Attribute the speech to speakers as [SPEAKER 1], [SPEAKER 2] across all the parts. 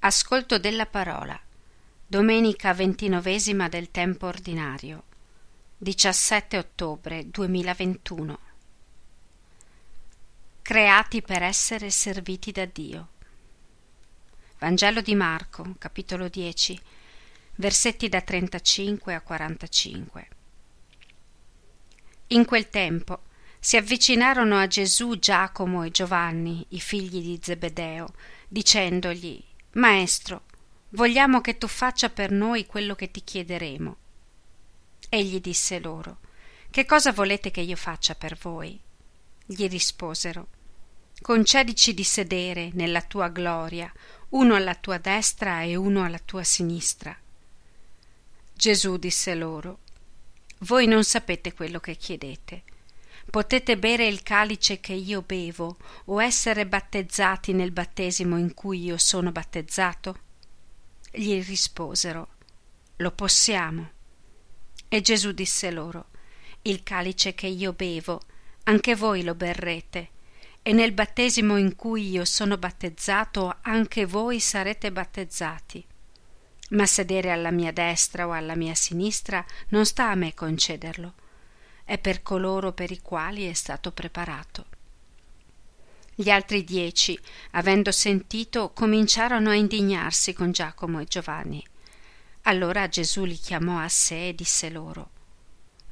[SPEAKER 1] Ascolto della parola. Domenica ventinovesima del tempo ordinario. 17 ottobre 2021. Creati per essere serviti da Dio. Vangelo di Marco, capitolo 10, versetti da 35 a 45. In quel tempo si avvicinarono a Gesù Giacomo e Giovanni, i figli di Zebedeo, dicendogli Maestro, vogliamo che tu faccia per noi quello che ti chiederemo. Egli disse loro Che cosa volete che io faccia per voi? Gli risposero Concedici di sedere nella tua gloria, uno alla tua destra e uno alla tua sinistra. Gesù disse loro Voi non sapete quello che chiedete. Potete bere il calice che io bevo o essere battezzati nel battesimo in cui io sono battezzato? Gli risposero Lo possiamo. E Gesù disse loro Il calice che io bevo, anche voi lo berrete, e nel battesimo in cui io sono battezzato, anche voi sarete battezzati. Ma sedere alla mia destra o alla mia sinistra non sta a me concederlo è per coloro per i quali è stato preparato. Gli altri dieci, avendo sentito, cominciarono a indignarsi con Giacomo e Giovanni. Allora Gesù li chiamò a sé e disse loro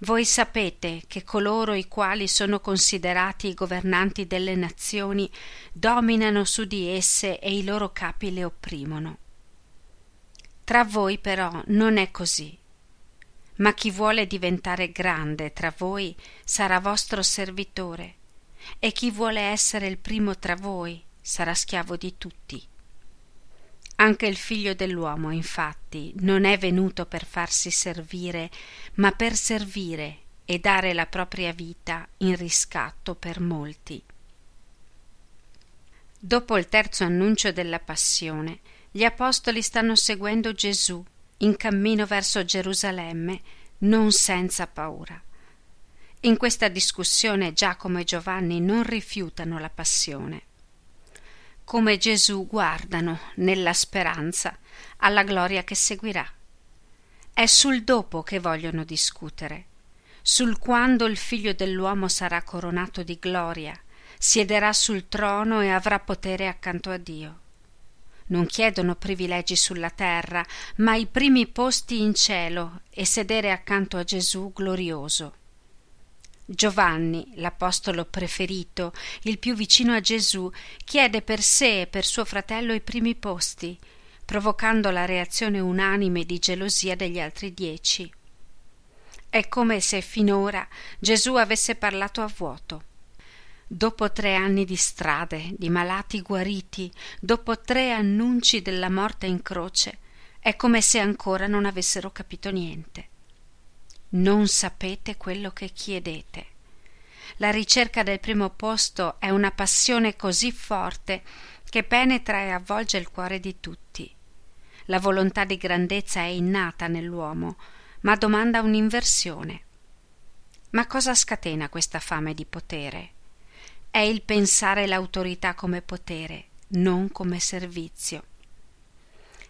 [SPEAKER 1] Voi sapete che coloro i quali sono considerati i governanti delle nazioni dominano su di esse e i loro capi le opprimono. Tra voi però non è così ma chi vuole diventare grande tra voi sarà vostro servitore, e chi vuole essere il primo tra voi sarà schiavo di tutti. Anche il figlio dell'uomo, infatti, non è venuto per farsi servire, ma per servire e dare la propria vita in riscatto per molti. Dopo il terzo annuncio della passione, gli apostoli stanno seguendo Gesù in cammino verso Gerusalemme, non senza paura. In questa discussione Giacomo e Giovanni non rifiutano la passione. Come Gesù guardano, nella speranza, alla gloria che seguirà. È sul dopo che vogliono discutere, sul quando il figlio dell'uomo sarà coronato di gloria, siederà sul trono e avrà potere accanto a Dio non chiedono privilegi sulla terra, ma i primi posti in cielo e sedere accanto a Gesù glorioso. Giovanni, l'apostolo preferito, il più vicino a Gesù, chiede per sé e per suo fratello i primi posti, provocando la reazione unanime di gelosia degli altri dieci. È come se finora Gesù avesse parlato a vuoto. Dopo tre anni di strade, di malati guariti, dopo tre annunci della morte in croce, è come se ancora non avessero capito niente. Non sapete quello che chiedete. La ricerca del primo posto è una passione così forte che penetra e avvolge il cuore di tutti. La volontà di grandezza è innata nell'uomo, ma domanda un'inversione. Ma cosa scatena questa fame di potere? È il pensare l'autorità come potere, non come servizio.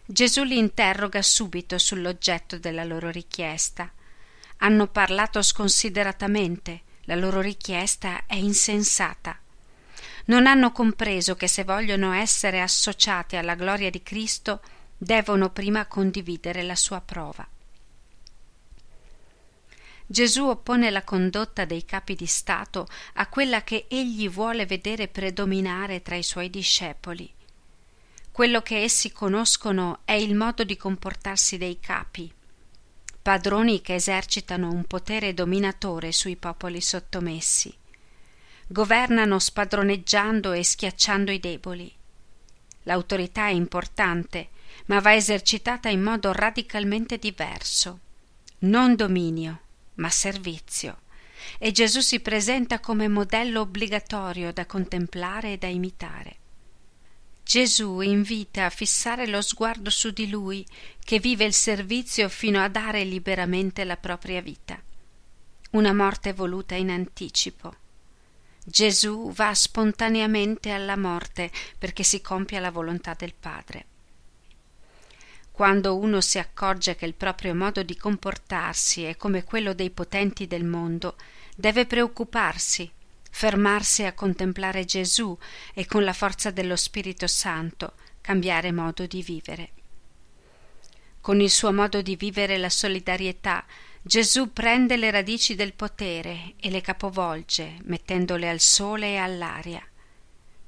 [SPEAKER 1] Gesù li interroga subito sull'oggetto della loro richiesta. Hanno parlato sconsideratamente, la loro richiesta è insensata. Non hanno compreso che se vogliono essere associati alla gloria di Cristo devono prima condividere la sua prova. Gesù oppone la condotta dei capi di Stato a quella che egli vuole vedere predominare tra i suoi discepoli. Quello che essi conoscono è il modo di comportarsi dei capi, padroni che esercitano un potere dominatore sui popoli sottomessi. Governano spadroneggiando e schiacciando i deboli. L'autorità è importante, ma va esercitata in modo radicalmente diverso. Non dominio, ma servizio. E Gesù si presenta come modello obbligatorio da contemplare e da imitare. Gesù invita a fissare lo sguardo su di lui, che vive il servizio fino a dare liberamente la propria vita. Una morte voluta in anticipo. Gesù va spontaneamente alla morte perché si compia la volontà del Padre. Quando uno si accorge che il proprio modo di comportarsi è come quello dei potenti del mondo, deve preoccuparsi, fermarsi a contemplare Gesù e con la forza dello Spirito Santo cambiare modo di vivere. Con il suo modo di vivere la solidarietà, Gesù prende le radici del potere e le capovolge, mettendole al sole e all'aria.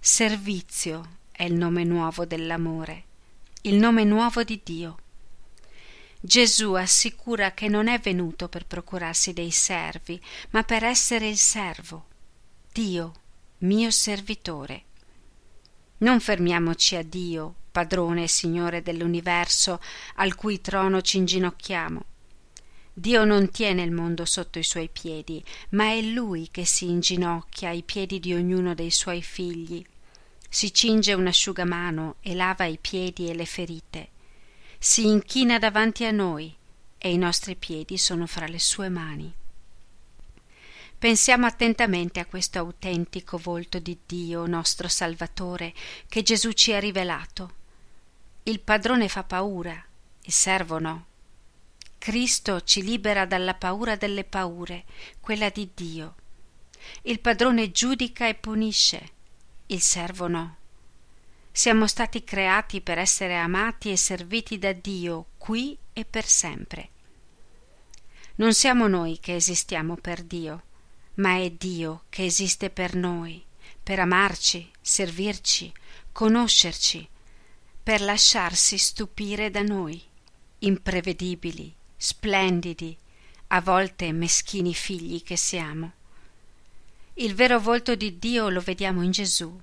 [SPEAKER 1] Servizio è il nome nuovo dell'amore il nome nuovo di Dio. Gesù assicura che non è venuto per procurarsi dei servi, ma per essere il servo, Dio, mio servitore. Non fermiamoci a Dio, padrone e signore dell'universo, al cui trono ci inginocchiamo. Dio non tiene il mondo sotto i suoi piedi, ma è Lui che si inginocchia ai piedi di ognuno dei suoi figli si cinge un asciugamano e lava i piedi e le ferite, si inchina davanti a noi e i nostri piedi sono fra le sue mani. Pensiamo attentamente a questo autentico volto di Dio, nostro Salvatore, che Gesù ci ha rivelato. Il padrone fa paura, il servo no. Cristo ci libera dalla paura delle paure, quella di Dio. Il padrone giudica e punisce, il servo no. Siamo stati creati per essere amati e serviti da Dio qui e per sempre. Non siamo noi che esistiamo per Dio, ma è Dio che esiste per noi, per amarci, servirci, conoscerci, per lasciarsi stupire da noi, imprevedibili, splendidi, a volte meschini figli che siamo. Il vero volto di Dio lo vediamo in Gesù.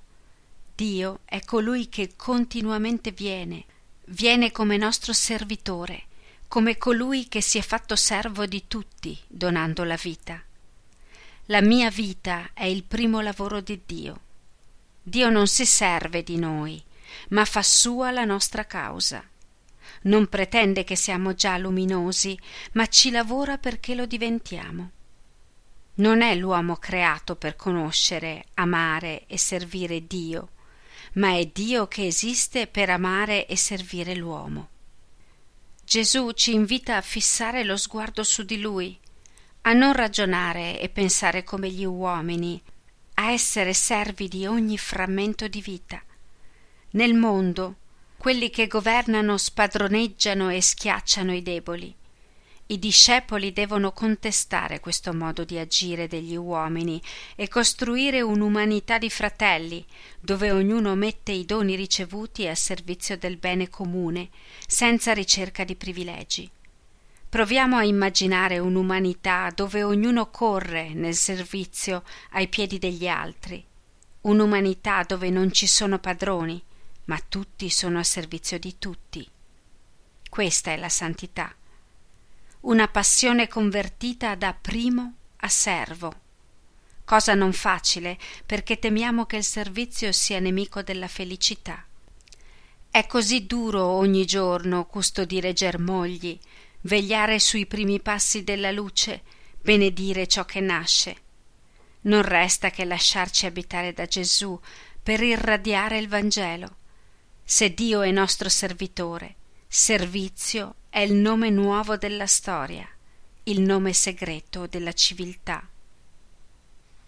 [SPEAKER 1] Dio è colui che continuamente viene, viene come nostro servitore, come colui che si è fatto servo di tutti, donando la vita. La mia vita è il primo lavoro di Dio. Dio non si serve di noi, ma fa sua la nostra causa. Non pretende che siamo già luminosi, ma ci lavora perché lo diventiamo. Non è l'uomo creato per conoscere, amare e servire Dio, ma è Dio che esiste per amare e servire l'uomo. Gesù ci invita a fissare lo sguardo su di Lui, a non ragionare e pensare come gli uomini, a essere servi di ogni frammento di vita. Nel mondo, quelli che governano spadroneggiano e schiacciano i deboli i discepoli devono contestare questo modo di agire degli uomini e costruire un'umanità di fratelli, dove ognuno mette i doni ricevuti a servizio del bene comune, senza ricerca di privilegi. Proviamo a immaginare un'umanità dove ognuno corre nel servizio ai piedi degli altri, un'umanità dove non ci sono padroni, ma tutti sono a servizio di tutti. Questa è la santità una passione convertita da primo a servo. Cosa non facile perché temiamo che il servizio sia nemico della felicità. È così duro ogni giorno custodire germogli, vegliare sui primi passi della luce, benedire ciò che nasce. Non resta che lasciarci abitare da Gesù per irradiare il Vangelo. Se Dio è nostro servitore, servizio è il nome nuovo della storia, il nome segreto della civiltà.